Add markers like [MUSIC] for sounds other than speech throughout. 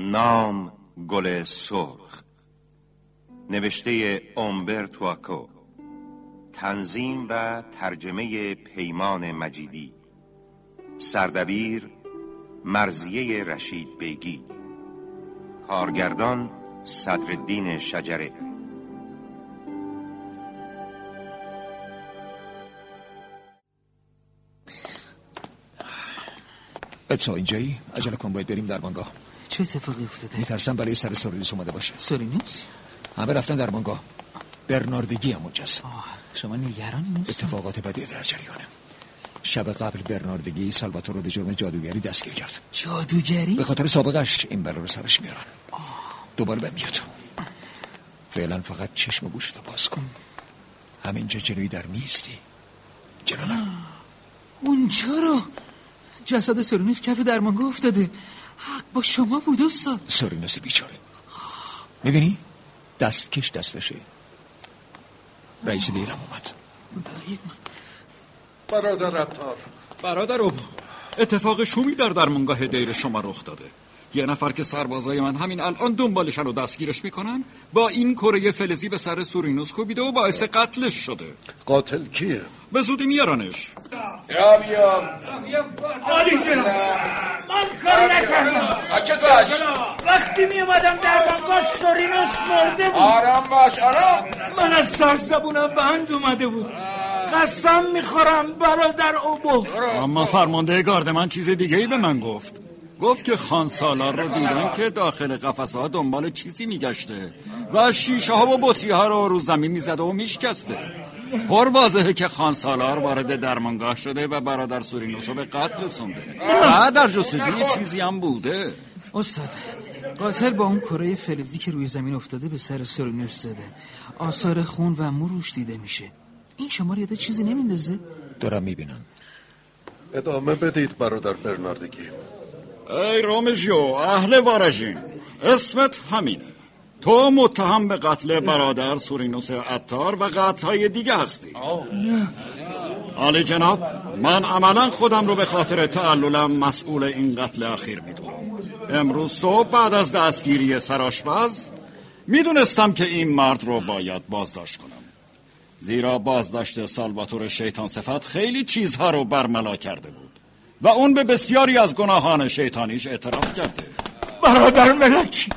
نام گل سرخ نوشته اومبر توکو تنظیم و ترجمه پیمان مجیدی سردبیر مرزیه رشید بیگی کارگردان صدرالدین شجره اتسا اینجایی؟ عجله کن باید بریم در بانگاه چه اتفاقی افتاده؟ میترسم برای سر سورینوس اومده باشه. سورینوس؟ همه رفتن در بانگاه برناردگی هم اونجاست. شما نگرانی نیست؟ اتفاقات بدی در جریانه. شب قبل برناردگی سالواتور رو به جرم جادوگری دستگیر کرد. جادوگری؟ به خاطر سابقش این بلا رو سرش میارن. دوباره به میاد. فعلا فقط چشم و گوشتو باز کن. همینجا جلوی در میستی جلو اونجا رو. جسد سورینوس کف درمانگاه افتاده. حق با شما بود استاد. سورینوس بیچاره. می‌بینی؟ دستکش دستشه. رئیس دیرم اومد. برادر اتار برادر ابو اتفاق شومی در درمانگاه دیر شما رخ داده. یه نفر که سربازای من همین الان دنبالشن و دستگیرش می‌کنن با این کره فلزی به سر سورینوس کوبیده و باعث قتلش شده. قاتل کیه؟ به زودی میارنش. یا بیا. عالی جناب من کاری نکردم. ساکت باش. وقتی می اومدم در بانگاه سورینوس مرده بود. آرام باش آرام. من از ترس زبونم بند اومده بود. قسم می‌خورم برادر اوبو. اما فرمانده گارد من چیز دیگه ای به من گفت. گفت که خان سالار رو دیدن که داخل قفسه ها دنبال چیزی میگشته و شیشه ها و بطری ها رو رو زمین می‌زده و میشکسته. پر واضحه که خان سالار وارد درمانگاه شده و برادر سورینوس رو به قتل رسونده. و در جستجوی چیزی هم بوده. استاد قاتل با اون کره فلزی که روی زمین افتاده به سر سورینوس زده. آثار خون و مو روش دیده میشه. این شما رو یاده چیزی نمیندازه؟ دارم می‌بینم. ادامه بدید برادر برناردگی ای رومژیو اهل وارژین اسمت همینه. تو متهم به قتل برادر سورینوس اتار و قتل های دیگه هستی. عالی جناب من عملا خودم رو به خاطر تعللم مسئول این قتل اخیر می‌دونم. امروز صبح بعد از دستگیری سراشپز می‌دونستم که این مرد رو باید بازداشت کنم. زیرا بازداشت سالواتور شیطان صفت خیلی چیزها رو برملا کرده بود. و اون به بسیاری از گناهان شیطانیش اعتراف کرده. برادر ملکی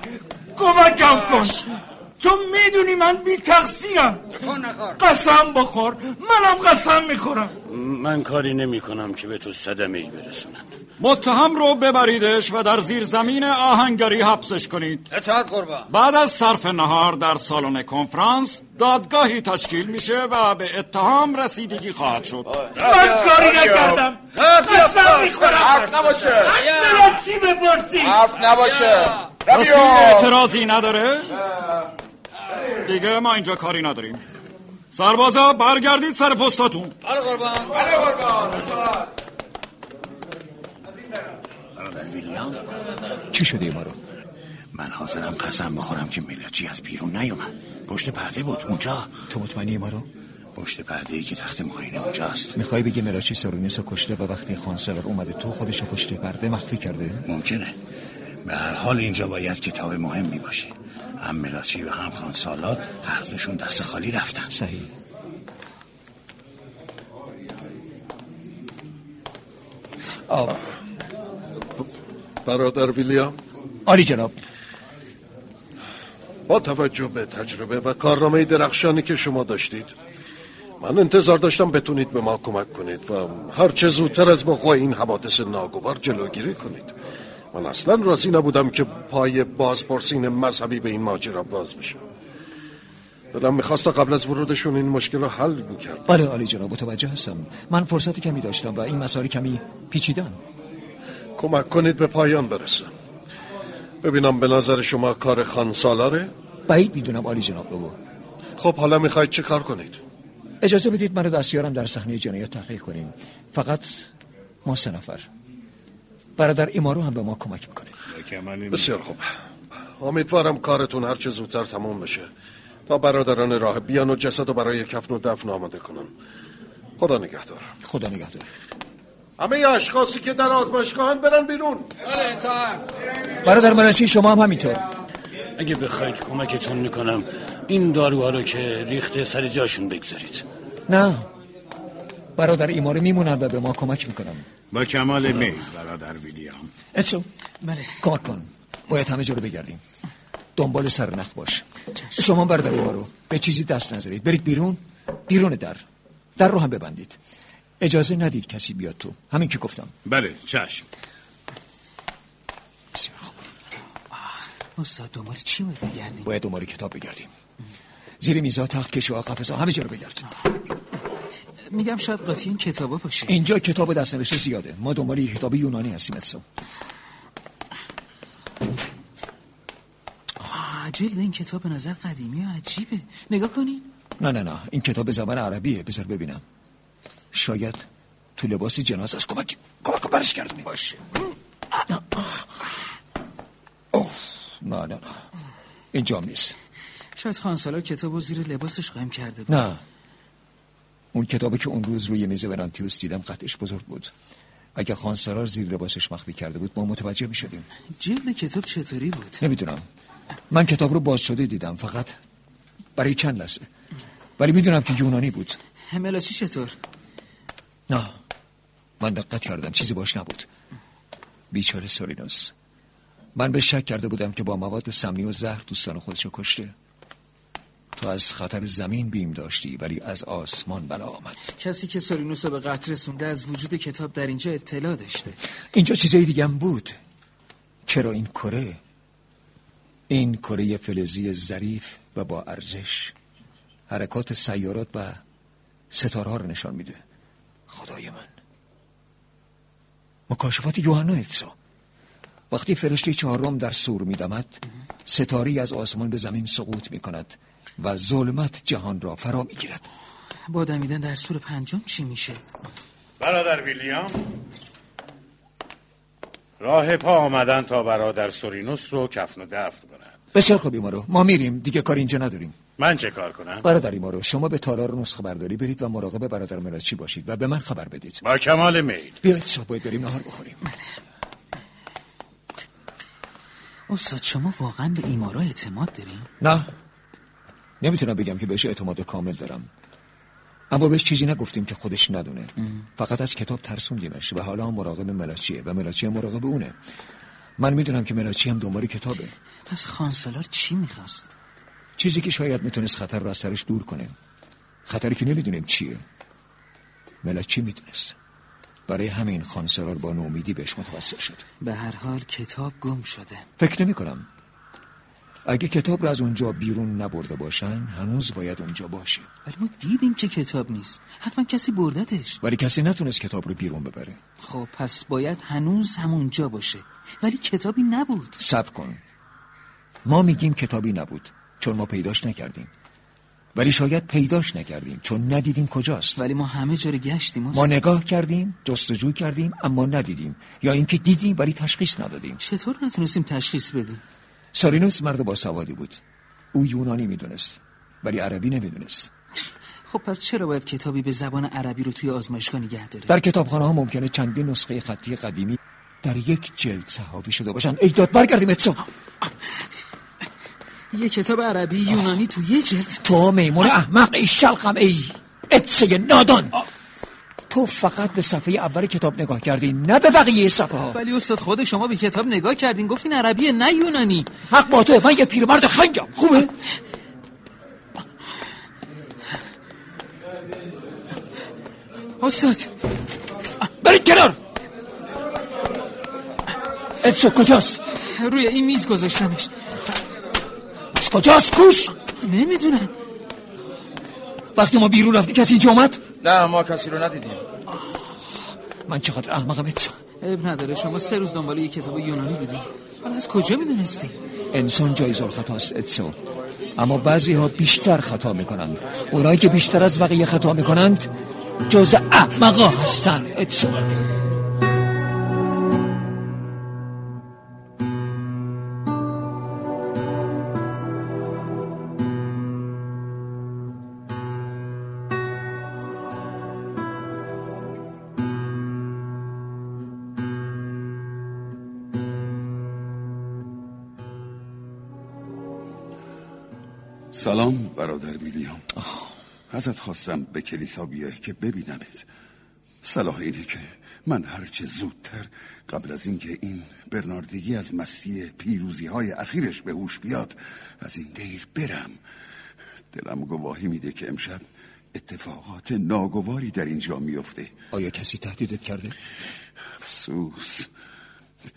کمکم کن. تو می‌دونی من بی تقصیرم قسم بخور. منم قسم می‌خورم. من کاری نمی کنم که به تو صدمه ای برسونم. متهم رو ببریدش و در زیر زمین آهنگری حبسش کنید. اطاعت قربان. بعد از صرف نهار در سالن کنفرانس دادگاهی تشکیل میشه و به اتهام رسیدگی خواهد شد. من کاری نکردم. قسم می‌خورم. حرف نباشه. از ملکی بپرسی؟ حرف نباشه. رسول اعتراضی نداره؟ دیگه ما اینجا کاری نداریم. سربازا برگردید سر پستاتون. بله قربان. بله قربان. ویلیام؟ چی شده ما رو؟ من حاضرم قسم بخورم که ملچی از بیرون نیومد. پشت پرده بود اونجا. تو مطمئنی ما رو؟ پشت پرده ای که تخت معاینه اونجاست. می‌خوای بگی مراچی سورینوس رو کشته و وقتی خانسالار اومده تو خودش رو پشت پرده مخفی کرده؟ ممکنه. به هر حال اینجا باید کتاب مهمی باشه هم ملاچی و هم خان سالار هر دوشون دست خالی رفتن. صحیح. آب. برادر ویلیام. عالی جناب. با توجه به تجربه و کارنامه درخشانی که شما داشتید من انتظار داشتم بتونید به ما کمک کنید و هر چه زودتر از وقوع این حوادث ناگوار جلوگیری کنید. من اصلا راضی نبودم که پای بازپرسین مذهبی به این ماجرا باز بشه دلم می‌خواست تا قبل از ورودشون این مشکل رو حل می‌کرد. بله عالی جناب متوجه هستم. من فرصت کمی داشتم و این مسائل کمی پیچیدن کمک کنید به پایان برسه ببینم به نظر شما کار خان سالاره بعید می‌دونم عالی جناب بابا. خب حالا می‌خواید چه کار کنید؟ اجازه بدید من و دستیارم در صحنه جنایت تحقیق کنیم. فقط ما سه نفر. برادر ایمارو هم به ما کمک می‌کنه. بسیار خوب. امیدوارم کارتون هر چه زودتر تمام بشه. تا برادران راه بیان و جسد و برای کفن و دفن آماده کنن خدا نگهدار. خدا نگهدار. همه اشخاصی که در آزمایشگاهن برن بیرون. برادر ملچی شما هم همینطور. اگه بخواید کمکتون می‌کنم این داروها رو که ریخته سر جاشون بگذارید. نه. برادر ایماره میمونن و به ما کمک می‌کنم با کمال میل برادر ویلیام. اتسو بله. کمک کن. باید همه جا رو بگردیم. دنبال سرنخ باش. شما برادر ایمارو به چیزی دست نذارید. برید بیرون. بیرون در. در رو هم ببندید. اجازه ندید کسی بیاد تو. همین که گفتم. بله چشم. بسیار خوب. استاد دنبال چی باید بگردیم؟ باید دنبال کتاب بگردیم. زیر میزا تخت کشوها قفسها همه جا رو بگرد میگم شاید قاطی این کتابا باشه. اینجا کتاب دست نوشته زیاده. ما دنبال یه کتاب یونانی هستیم اتسو آه، جلد این کتاب به نظر قدیمی و عجیبه. نگاه کنین. نه نه نه. این کتاب زبان عربیه. بذار ببینم. شاید تو لباس جناز از کمک کمک برش کردونی باشه. اوه نه نه نه. اینجا نیست. شاید خانسالار کتاب رو زیر لباسش قایم کرده بود. نه. اون کتابی که اون روز روی میز ورانتیوس دیدم قطعش بزرگ بود. اگه خانسالار زیر لباسش مخفی کرده بود ما متوجه می شدیم جلد کتاب چطوری بود؟ نمی‌دونم. من کتاب رو باز شده دیدم فقط برای چند لحظه. ولی می‌دونم که یونانی بود. هملاچی چطور؟ نه. من دقت کردم چیزی باش نبود. بیچاره سورینوس. من به شک کرده بودم که با مواد سمی و زهر دوستان خودشو کشته. تو از خطر زمین بیم داشتی ولی از آسمان بلا آمد. کسی که سورینوس رو به قتل رسونده از وجود کتاب در اینجا اطلاع داشته. اینجا چیزای دیگه هم بود. چرا این کره؟ این کره فلزی ظریف و با ارزش. حرکات سیارات و ستاره رو نشان میده. خدای من. مکاشفات یوحنا اتسا وقتی فرشته چهارم در سور میدمد ستاری از آسمان به زمین سقوط می‌کند و ظلمت جهان را فرا می‌گیرد. با دمیدن در سور پنجم چی میشه؟ برادر ویلیام راه پا آمدن تا برادر سورینوس رو کفن و دفن کند. بسیار خوب ایمارو. ما میریم. دیگه کار اینجا نداریم. من چه کار کنم؟ برادر ایمارو شما به تالار نسخه برداری برید و مراقب برادر ملاچی باشید و به من خبر بدید. با کمال میل. بیایید صبح باید بریم نهار بخوریم. استاد شما واقعا به ایمارا اعتماد دارین؟ نه. نمی‌تونم بگم که بهش اعتماد کامل دارم. اما بهش چیزی نگفتیم که خودش ندونه. فقط از کتاب ترسوندیمش و حالا هم مراقب ملاچیه و ملاچی هم مراقب اونه. من می‌دونم که ملاچی هم دنبال کتابه. پس خانسالار چی می‌خواست؟ چیزی که شاید می‌تونست خطر رو از سرش دور کنه. خطری که نمی‌دونیم چیه. ملاچی می‌دونست برای همین خانسرار با نومیدی بهش متوسل شد. به هر حال کتاب گم شده. فکر نمی کنم اگه کتاب رو از اونجا بیرون نبرده باشن هنوز باید اونجا باشه. ولی ما دیدیم که کتاب نیست. حتما کسی بردتش. ولی کسی نتونست کتاب رو بیرون ببره. خب پس باید هنوز همونجا باشه. ولی کتابی نبود. صبر کن. ما میگیم کتابی نبود. چون ما پیداش نکردیم. ولی شاید پیداش نکردیم چون ندیدیم کجاست. ولی ما همه جا رو گشتیم ما. نگاه کردیم جستجو کردیم اما ندیدیم. یا اینکه دیدیم ولی تشخیص ندادیم. چطور نتونستیم تشخیص بدیم؟ سارینوس مرد با سوادی بود. او یونانی می‌دونست ولی عربی نمی‌دونست. خب پس چرا باید کتابی به زبان عربی رو توی آزمایشگاه نگه داره؟ در کتابخانه ها ممکنه چندین نسخه خطی قدیمی در یک جلد صحافی شده باشن. ای داد برگردیم اتسو. یه کتاب عربی یونانی تو یه جلد. تو میمون احمق ای شلقم ای اتسه نادان. تو فقط به صفحه اول کتاب نگاه کردی نه به بقیه صفحه ها. ولی استاد خود شما به کتاب نگاه کردین گفتین عربیه نه یونانی. حق با تو من یه پیرمرد خنگم. خوبه؟ استاد. برید کنار. اتسو کجاست؟ روی این میز گذاشتمش. کجاست کوش؟ نمی‌دونم وقتی ما بیرون رفتی کسی اینجا اومد؟ نه ما کسی رو ندیدیم. من چقدر احمقم اتسو عیب نداره شما سه روز دنبال یه کتاب یونانی بودی. حالا از کجا می‌دونستی؟ انسان جایز خطاست اتسو اما بعضی ها بیشتر خطا می‌کنند. اونایی که بیشتر از بقیه خطا می‌کنند جز احمقا هستن اتسو سلام برادر ویلیام ازت خواستم به کلیسا بیای که ببینمت. صلاح اینه که من هرچه زودتر قبل از اینکه این برناردگی از مسیح پیروزی های اخیرش به هوش بیاد از این دیر برم. دلم گواهی میده که امشب اتفاقات ناگواری در اینجا میفته آیا کسی تهدیدت کرده؟ افسوس.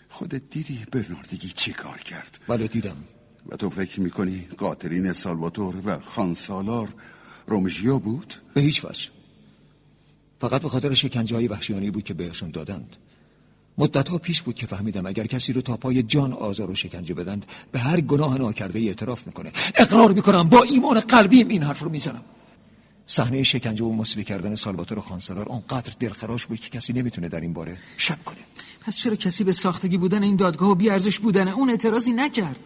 خودت دیدی برناردگی چی کار کرد؟ بله دیدم. و تو فکر می‌کنی قاتلین سالواتور و خانسالار رومژیو بود؟ به هیچ وجه. فقط به خاطر شکنجه های وحشیانی بود که بهشون دادند. مدت پیش بود که فهمیدم اگر کسی رو تا پای جان آزار و شکنجه بدند به هر گناه ناکرده اعتراف می‌کنه. اقرار می‌کنم با ایمان قلبیم این حرف رو می‌زنم. صحنه شکنجه و مسری کردن سالواتور خانسالار آنقدر دلخراش بود که کسی نمی‌تونه در این باره شک کنه. پس چرا کسی به ساختگی بودن این دادگاه و بیارزش بودن اون اعتراضی نکرد؟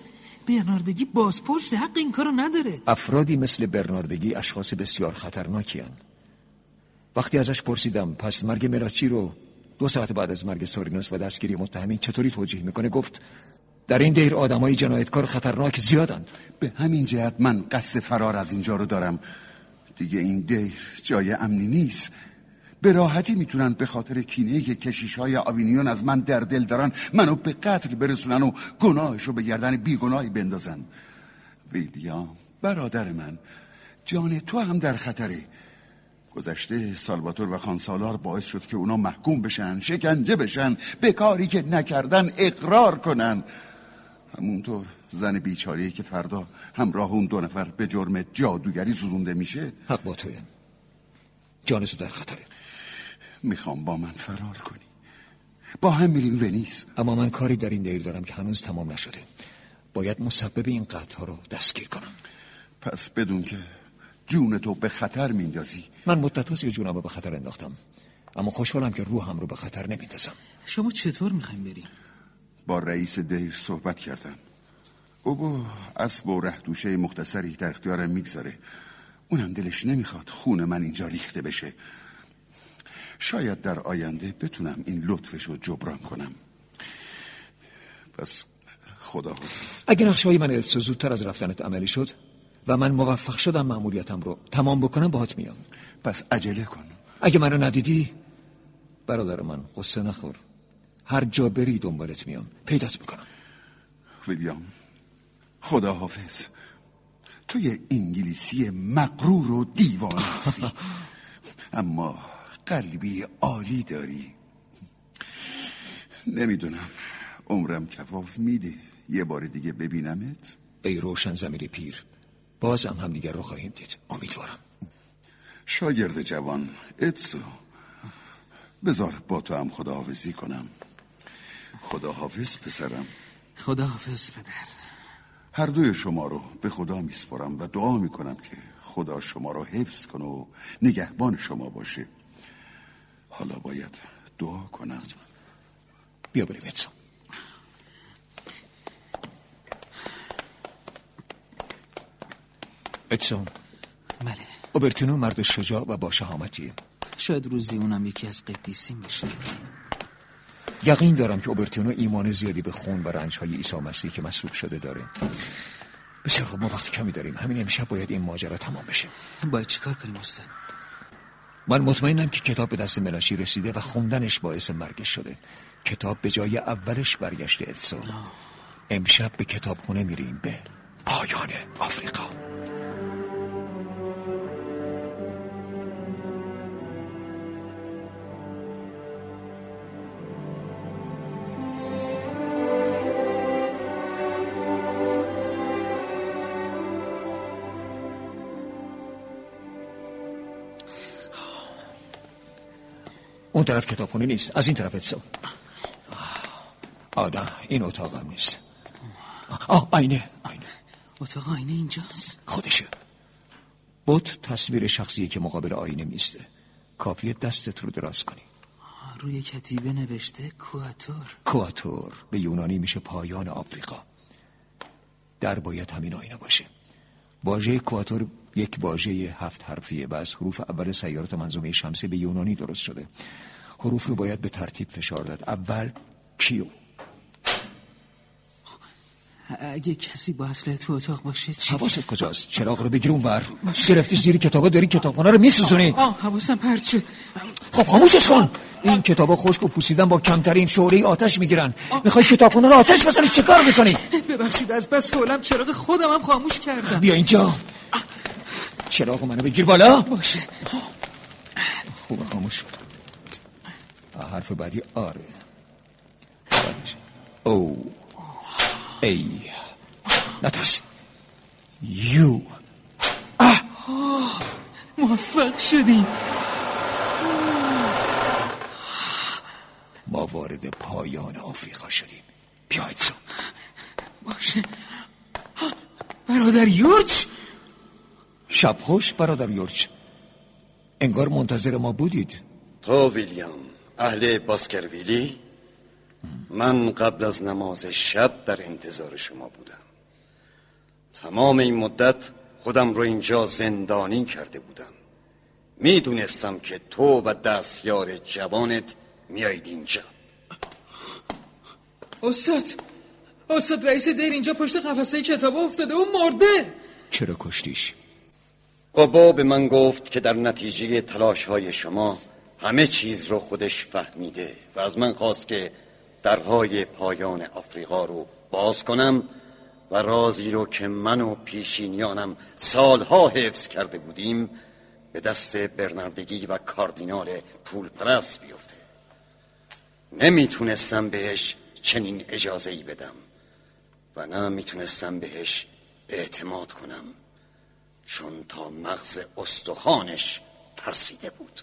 برناردگی بازپرس حق این کارو نداره. افرادی مثل برناردگی اشخاص بسیار خطرناکی وقتی ازش پرسیدم پس مرگ مراچی رو دو ساعت بعد از مرگ سورینوس و دستگیری متهمین چطوری توجیه می‌کنه؟ گفت در این دیر آدمای جنایتکار خطرناک زیادند. به همین جهت من قصد فرار از اینجا رو دارم. دیگه این دیر جای امنی نیست. به راحتی می‌تونن به خاطر کینه که کشیش های آوینیون از من در دل دارن منو به قتل برسونن و گناهش رو به گردن بیگناهی بندازن. ویلیام برادر من جان تو هم در خطره. گذشته سالواتور و خانسالار باعث شد که اونا محکوم بشن شکنجه بشن به کاری که نکردن اقرار کنن. همونطور زن بیچاری که فردا همراه اون دو نفر به جرم جادوگری سوزونده میشه. حق با توی جانتو در خطره. می‌خوام با من فرار کنی. با هم میریم ونیس. اما من کاری در این دیر دارم که هنوز تمام نشده. باید مسبب این ها رو دستگیر کنم. پس بدون که جون تو به خطر میندازی. من مدت هاست جونم رو به خطر انداختم. اما خوشحالم که روحم رو به خطر نمیندازم. شما چطور می‌خوایم بریم؟ با رئیس دیر صحبت کردم. او با اسب و رهدوشه مختصری در اختیارم می‌گذاره. اونم دلش نمی‌خواد خون من اینجا ریخته بشه. شاید در آینده بتونم این لطفش رو جبران کنم. پس خدا حافظ. اگه نقشه من زودتر از رفتنت عملی شد و من موفق شدم معمولیتم رو تمام بکنم باهات میام. پس عجله کن. اگه منو ندیدی برادر من قصه نخور. هر جا بری دنبالت میام. پیدات می‌کنم. ویلیام خدا حافظ. تو یه انگلیسی مقرور و دیوانه هستی. [LAUGHS] اما قلبی عالی داری؟ نمی‌دونم. عمرم کفاف میده. یه بار دیگه ببینمت. ای روشن زمیر پیر بازم هم دیگر رو خواهیم دید. امیدوارم. شاگرد جوان اتسو. بذار با تو هم خداحافظی کنم. خداحافظ پسرم. خداحافظ پدر. هر دوی شما رو به خدا میسپرم و دعا می‌کنم که خدا شما رو حفظ کنه و نگهبان شما باشه. حالا باید دعا کنم. بیا بریم اتسو اتسون بله. اوبرتینو مرد شجاع و با شهامتیه شاید روزی اونم یکی از قدیسین بشه یقین دارم که اوبرتینو ایمان زیادی به خون و رنج های عیسی مسیح که مصروب شده داره. بسیار خوب ما وقت کمی داریم. همین امشب باید این ماجرا تمام بشه. باید چیکار کنیم استاد؟ من مطمئنم که کتاب به دست ملاشی رسیده و خوندنش باعث مرگش شده. کتاب به جای اولش برگشته افسو امشب به کتابخونه میریم به پایان آفریقا. اون طرف کتابخونه نیست. از این طرف اتسو آه این اتاق هم نیست. آه آینه آینه. اتاق آینه اینجاست؟ خودشه. بوت تصویر شخصیه که مقابل آینه میسته. کافیه دستت رو دراز کنی. روی کتیبه نوشته کواتور. کواتور. به یونانی میشه پایان آفریقا. در باید همین آینه باشه. واژه کواتور یک واژه هفت حرفیه و از حروف اول سیارات منظومه شمسی به یونانی درست شده. حروف رو باید به ترتیب فشار داد. اول کیو؟ اگه کسی با اصله تو اتاق باشه چی؟ حواست کجاست؟ چراغ رو بگیر اون ور. گرفتی زیر کتابا داری کتابخونه رو میسوزونی. آه حواسم پرت شد. خب خاموشش کن. این کتابا خشک و پوسیدن با کمترین شعله آتش می‌گیرن. می‌خوای کتابخونه رو آتش بزنی؟ چه کار می‌کنی؟ ببخشید از بس حولم چراغ خودم هم خاموش کردم. بیا اینجا. چراغ منو بگیر بالا. باشه. خوب خاموش شد حرف بعدی آره. بعدش. او. ای. نترس. یو. موفق شدیم ما وارد پایان آفریقا شدیم. بیا ادسون باشه. برادر یورچ شب خوش برادر یورچ انگار منتظر ما بودید. تو ویلیام اهل باسکرویلی؟ من قبل از نماز شب در انتظار شما بودم. تمام این مدت خودم رو اینجا زندانی کرده بودم. می‌دونستم که تو و دستیار جوانت میایید اینجا. استاد استاد رئیس دیر اینجا پشت قفسه کتاب افتاده و مرده! چرا کشتیش؟ قبا به من گفت که در نتیجه تلاش های شما همه چیز رو خودش فهمیده و از من خواست که درهای پایان آفریقا رو باز کنم و رازی رو که من و پیشینیانم سالها حفظ کرده بودیم به دست برنردگی و کاردینال پول بیفته. نمی‌تونستم بهش چنین اجازه ای بدم و نه می‌تونستم بهش اعتماد کنم. چون تا مغز استخوانش ترسیده بود.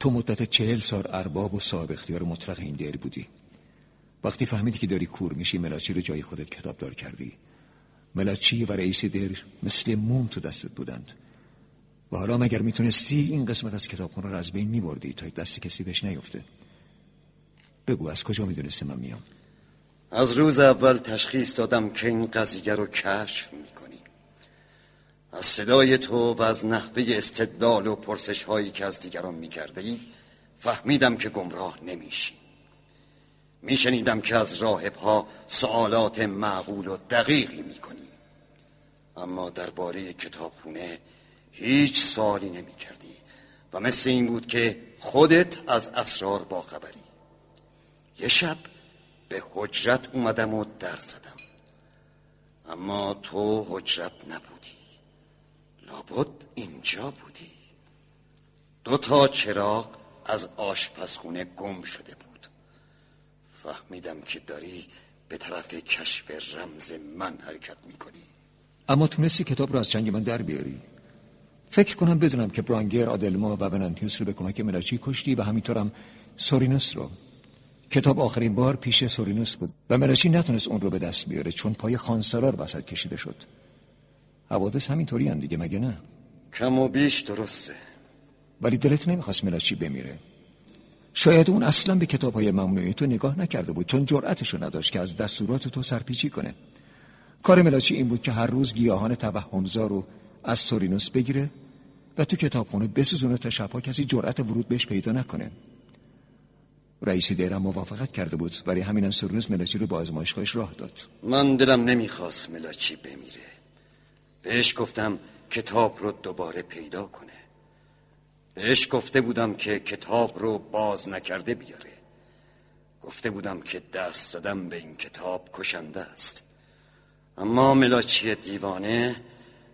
تو مدت چهل سال ارباب و صاحب اختیار مطلق این دیر بودی. وقتی فهمیدی که داری کور میشی ملاچی رو جای خودت کتابدار کردی. ملاچی و رئیس دیر مثل موم تو دستت بودند. و حالا مگر می‌تونستی این قسمت از کتابخونه رو از بین میبردی تا دست کسی بهش نیفته؟ بگو از کجا می‌دونستی من میام؟ از روز اول تشخیص دادم که این قضیه رو کشف می‌کنی از صدای تو و از نحوه استدلال و پرسش هایی که از دیگران می‌کرده فهمیدم که گمراه نمیشی. میشنیدم که از راهب ها سوالات معقول و دقیقی می‌کنی. اما درباره کتابخونه هیچ سوالی نمی‌کردی و مثل این بود که خودت از اسرار باخبری. یه شب به حجرت اومدم و در زدم. اما تو حجرت نبودی. لابد اینجا بودی. دو تا چراغ از آشپزخونه گم شده بود. فهمیدم که داری به طرف کشف رمز من حرکت می‌کنی. اما تونستی کتاب رو از چنگ من در بیاری. فکر کنم بدونم که برانگر آدلما و ونانتیوس رو به کمک ملاچی کشتی و همینطورم سورینوس رو. کتاب آخرین بار پیش سورینوس بود و ملاچی نتونست اون رو به دست بیاره چون پای خانسالار وسط کشیده شد. حوادث همینطوری هم دیگه مگه نه؟ کم و بیش درسته. ولی دلت نمی‌خواست ملاچی بمیره؟ شاید اون اصلا به کتاب های ممنوعی تو نگاه نکرده بود چون جرأتشو نداشت که از دستورات تو سرپیچی کنه. کار ملاچی این بود که هر روز گیاهان توهمزا رو از سورینوس بگیره و تو کتابخونه بسوزونه تا شبها کسی جرأت ورود بهش پیدا نکنه. رئیس دیرم موافقت کرده بود برای همینم سورینوس ملاچی رو با آزمایشگاهش راه داد. من دلم نمی‌خواست ملاچی بمیره. بهش گفتم کتاب رو دوباره پیدا کنه. بهش گفته بودم که کتاب رو باز نکرده بیاره. گفته بودم که دست دادم به این کتاب کشنده است. اما ملاچی دیوانه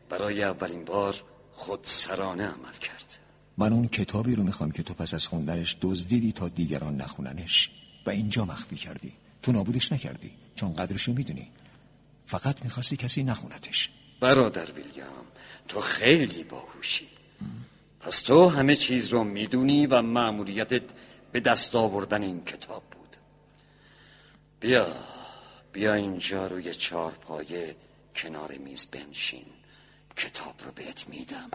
برای اولین بار خود سرانه عمل کرد. من اون کتابی رو می‌خوام که تو پس از خوندنش دزدیدی تا دیگران نخوننش. و اینجا مخفی کردی. تو نابودش نکردی. چون قدرشو می‌دونی. فقط می‌خواستی کسی نخونتش. برادر ویلیام تو خیلی باهوشی. پس تو همه چیز رو می‌دونی و معمولیتت به دست آوردن این کتاب بود. بیا بیا اینجا روی چهار پایه کنار میز بنشین. کتاب رو بهت میدم.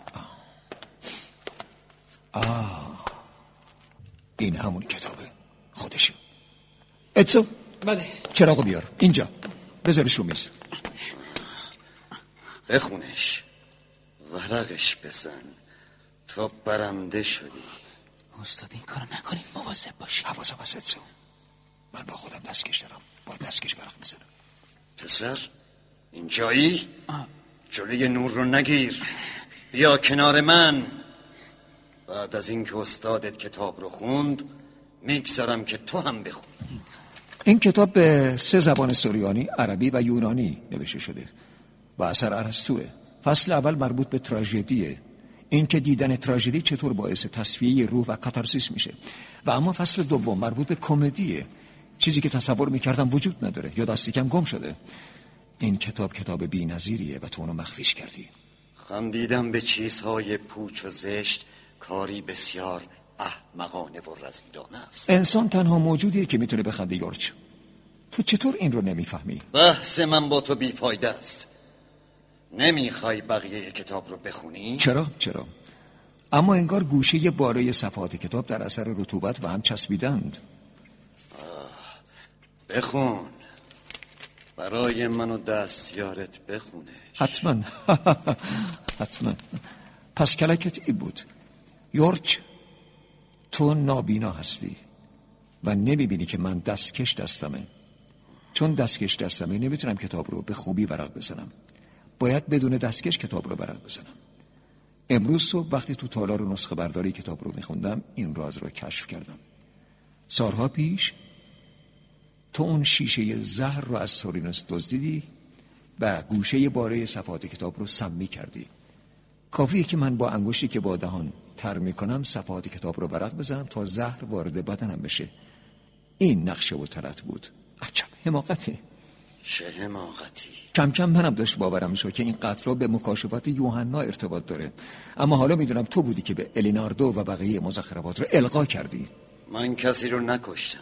آه. این همون کتابه خودشه. اتسو. بله. چراغو بیار. اینجا. بذارش رو میز. بخونش. ورقش بزن تو برنده شدی. استاد این کارو نکنید مواظب باشی حواسم هست اتسو من با خودم دستکش دارم. با دستکش برق می‌زنم. پسر اینجایی؟ جلوی نور رو نگیر. بیا کنار من. بعد از اینکه استادت کتاب رو خوند می‌گذارم که تو هم بخون. این کتاب به سه زبان سوریانی، عربی و یونانی نوشته شده. و اثر ارسطوه. فصل اول مربوط به تراژدیه. اینکه دیدن تراژدی چطور باعث تصفیه روح و کاتارسیس میشه. و اما فصل دوم مربوط به کمدیه. چیزی که تصور می‌کردم وجود نداره. یا دستیکم گم شده. این کتاب کتاب بی نظیریه و تو اونو مخفیش کردی. خندیدم به چیزهای پوچ و زشت. کاری بسیار احمقانه و رزیلانه است. انسان تنها موجودیه که می‌تونه بخنده یورچ. تو چطور این رو نمی‌فهمی؟ بحث من با تو بیفایده است. نمی‌خوای بقیه کتاب رو بخونی؟ چرا؟ چرا؟ اما انگار گوشه باره صفحات کتاب در اثر رطوبت و هم چسبیدند. بخون. برای من و دستیارت بخونه حتما. [LAUGHS] حتما. پس کلکت ای بود. یورچ تو نابینا هستی و نمی‌بینی که من دستکش دستمه. چون دستکش دستمه نمی‌تونم کتاب رو به خوبی ورق بزنم. باید بدون دستکش کتاب رو ورق بزنم. امروز صبح وقتی تو تالار و نسخه برداری کتاب رو میخوندم این راز رو کشف کردم. سالها پیش تو اون شیشه زهر رو از سورینوس دزدیدی و گوشه باره صفحات کتاب رو سمی کردی. کافیه که من با انگشتی که با دهان تر می‌کنم صفحات کتاب رو ورق بزنم تا زهر وارد بدنم بشه. این نقشه و ترت بود. عجب حماقته. چه حماقتی کم کم منم داشت باورم می‌شد که این قتل به مکاشفات یوحنا ارتباط داره. اما حالا می‌دونم تو بودی که به الیناردو و بقیه مزخرفات رو القا کردی. من کسی رو نکشتم.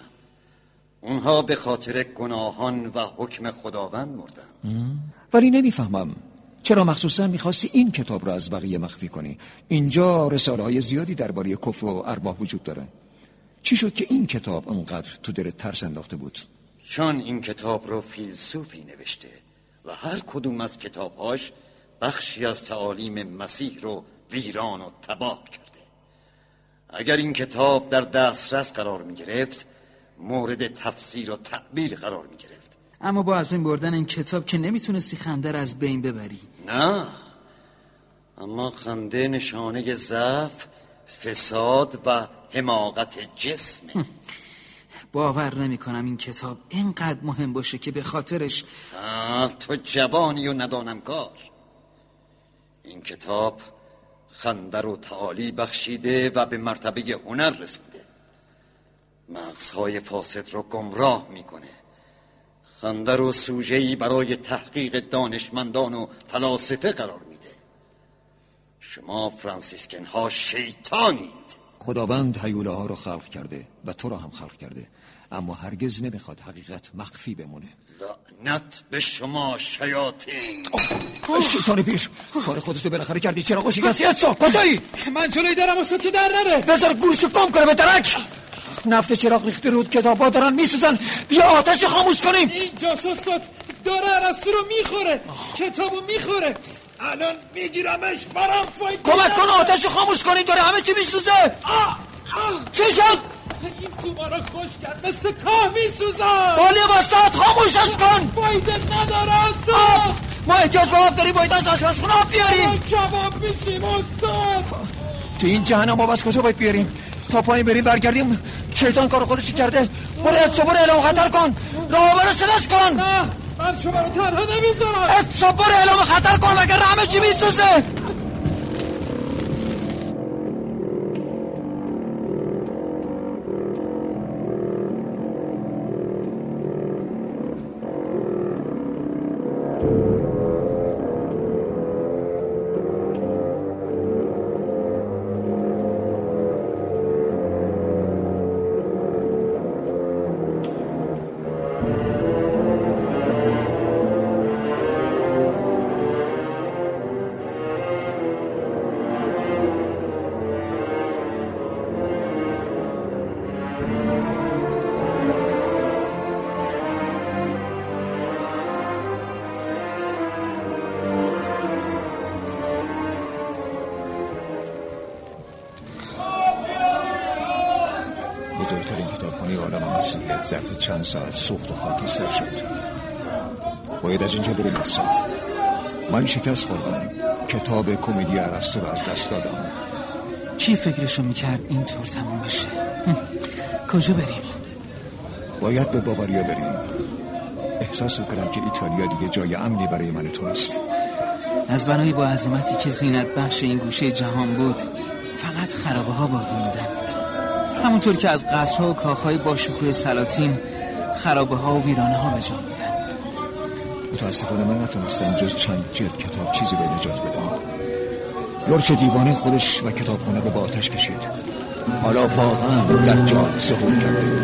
اونها به خاطر گناهان و حکم خداوند مردن. ولی نمی‌فهمم. چرا مخصوصا می‌خواستی این کتاب رو از بقیه مخفی کنی؟ اینجا رساله های زیادی درباره کفر و ارباح وجود داره. چی شد که این کتاب انقدر تو دلت ترس انداخته بود؟ چون این کتاب رو فیلسوفی نوشته و هر کدوم از کتابهاش بخشی از تعالیم مسیح رو ویران و تباه کرده. اگر این کتاب در دسترس قرار می گرفت مورد تفسیر و تعبیر قرار می گرفت. اما با از بین بردن این کتاب که نمی‌تونستی خنده رو از بین ببری. نه. اما خنده نشانه ضعف فساد و حماقت جسمه. باور نمی کنم این کتاب اینقدر مهم باشه که به خاطرش تو جوانی و ندانم کار. این کتاب خنده رو تعالی بخشیده و به مرتبه هنر رسونده. مغزهای فاسد رو گمراه می‌کنه. خنده رو سوژه‌ای برای تحقیق دانشمندان و فلاسفه قرار میده. شما فرانسیسکن ها شیطانید. خداوند حیوله ها رو خلق کرده و تو رو هم خلق کرده. اما هرگز نمی‌خواد حقیقت مخفی بمونه. لعنت به شما شیاطین. شیطان پیر کار خودتو بالاخره کردی. چرا قوشی کسی هستو کجایی؟ من جلوی درم استاد که در نره. بذار گورشو کم کنه به درک. نفت چراغ ریخته رود کتابا دارن میسوزن. بیا آتش خاموش کنیم. این جاسوس داره عرستو رو می‌خوره. کتابو می‌خوره. الان میگیرمش برام فایده کمک کن آتش خاموش کنیم. داره همه چی میسوزه. چی شد؟ این کوبا رو خوش کرد. مثل کاه میسوزن. بالی بستاد خاموشش کن. فایده نداره استاد. ما احتیاج به آب داریم باید از آشپزخونه آب بیاریم. کباب میشیم استاد. تو این جهنم آب از کجا باید بیاریم؟ تا پایین بریم برگردیم. شیطان کار خودشی کرده. برو از صبر اعلام خطر کن. راه برو سلش کن. نه من شما رو تنها نمی‌ذارم. از صبر اعلام خطر کن مگر همه چی میسوزه؟ ظرف چند ساعت سوخت و خاکستر شد. باید از اینجا بریم اتسا من شکست خوردم. کتاب کمدی ارسطو رو از دست دادم. کی فکرشو می‌کرد اینطور تموم بشه؟ کجا بریم؟ باید به باواریا بریم. احساس می‌کنم که ایتالیا دیگه جای امنی برای من تو نیست. از بنای با عظمتی که زینت بخش این گوشه جهان بود فقط خرابه ها باقی موندن. همونطور که از قصرها و کاخهای با شکوه سلاطین خرابه ها و ویرانه ها به جا بودن متاسفانه من نتونستم جز چند جلد کتاب چیزی به نجات بدم. یورچ دیوانه خودش و کتابخونه رو با آتش کشید. حالا واقعا در جان ظهور کرده.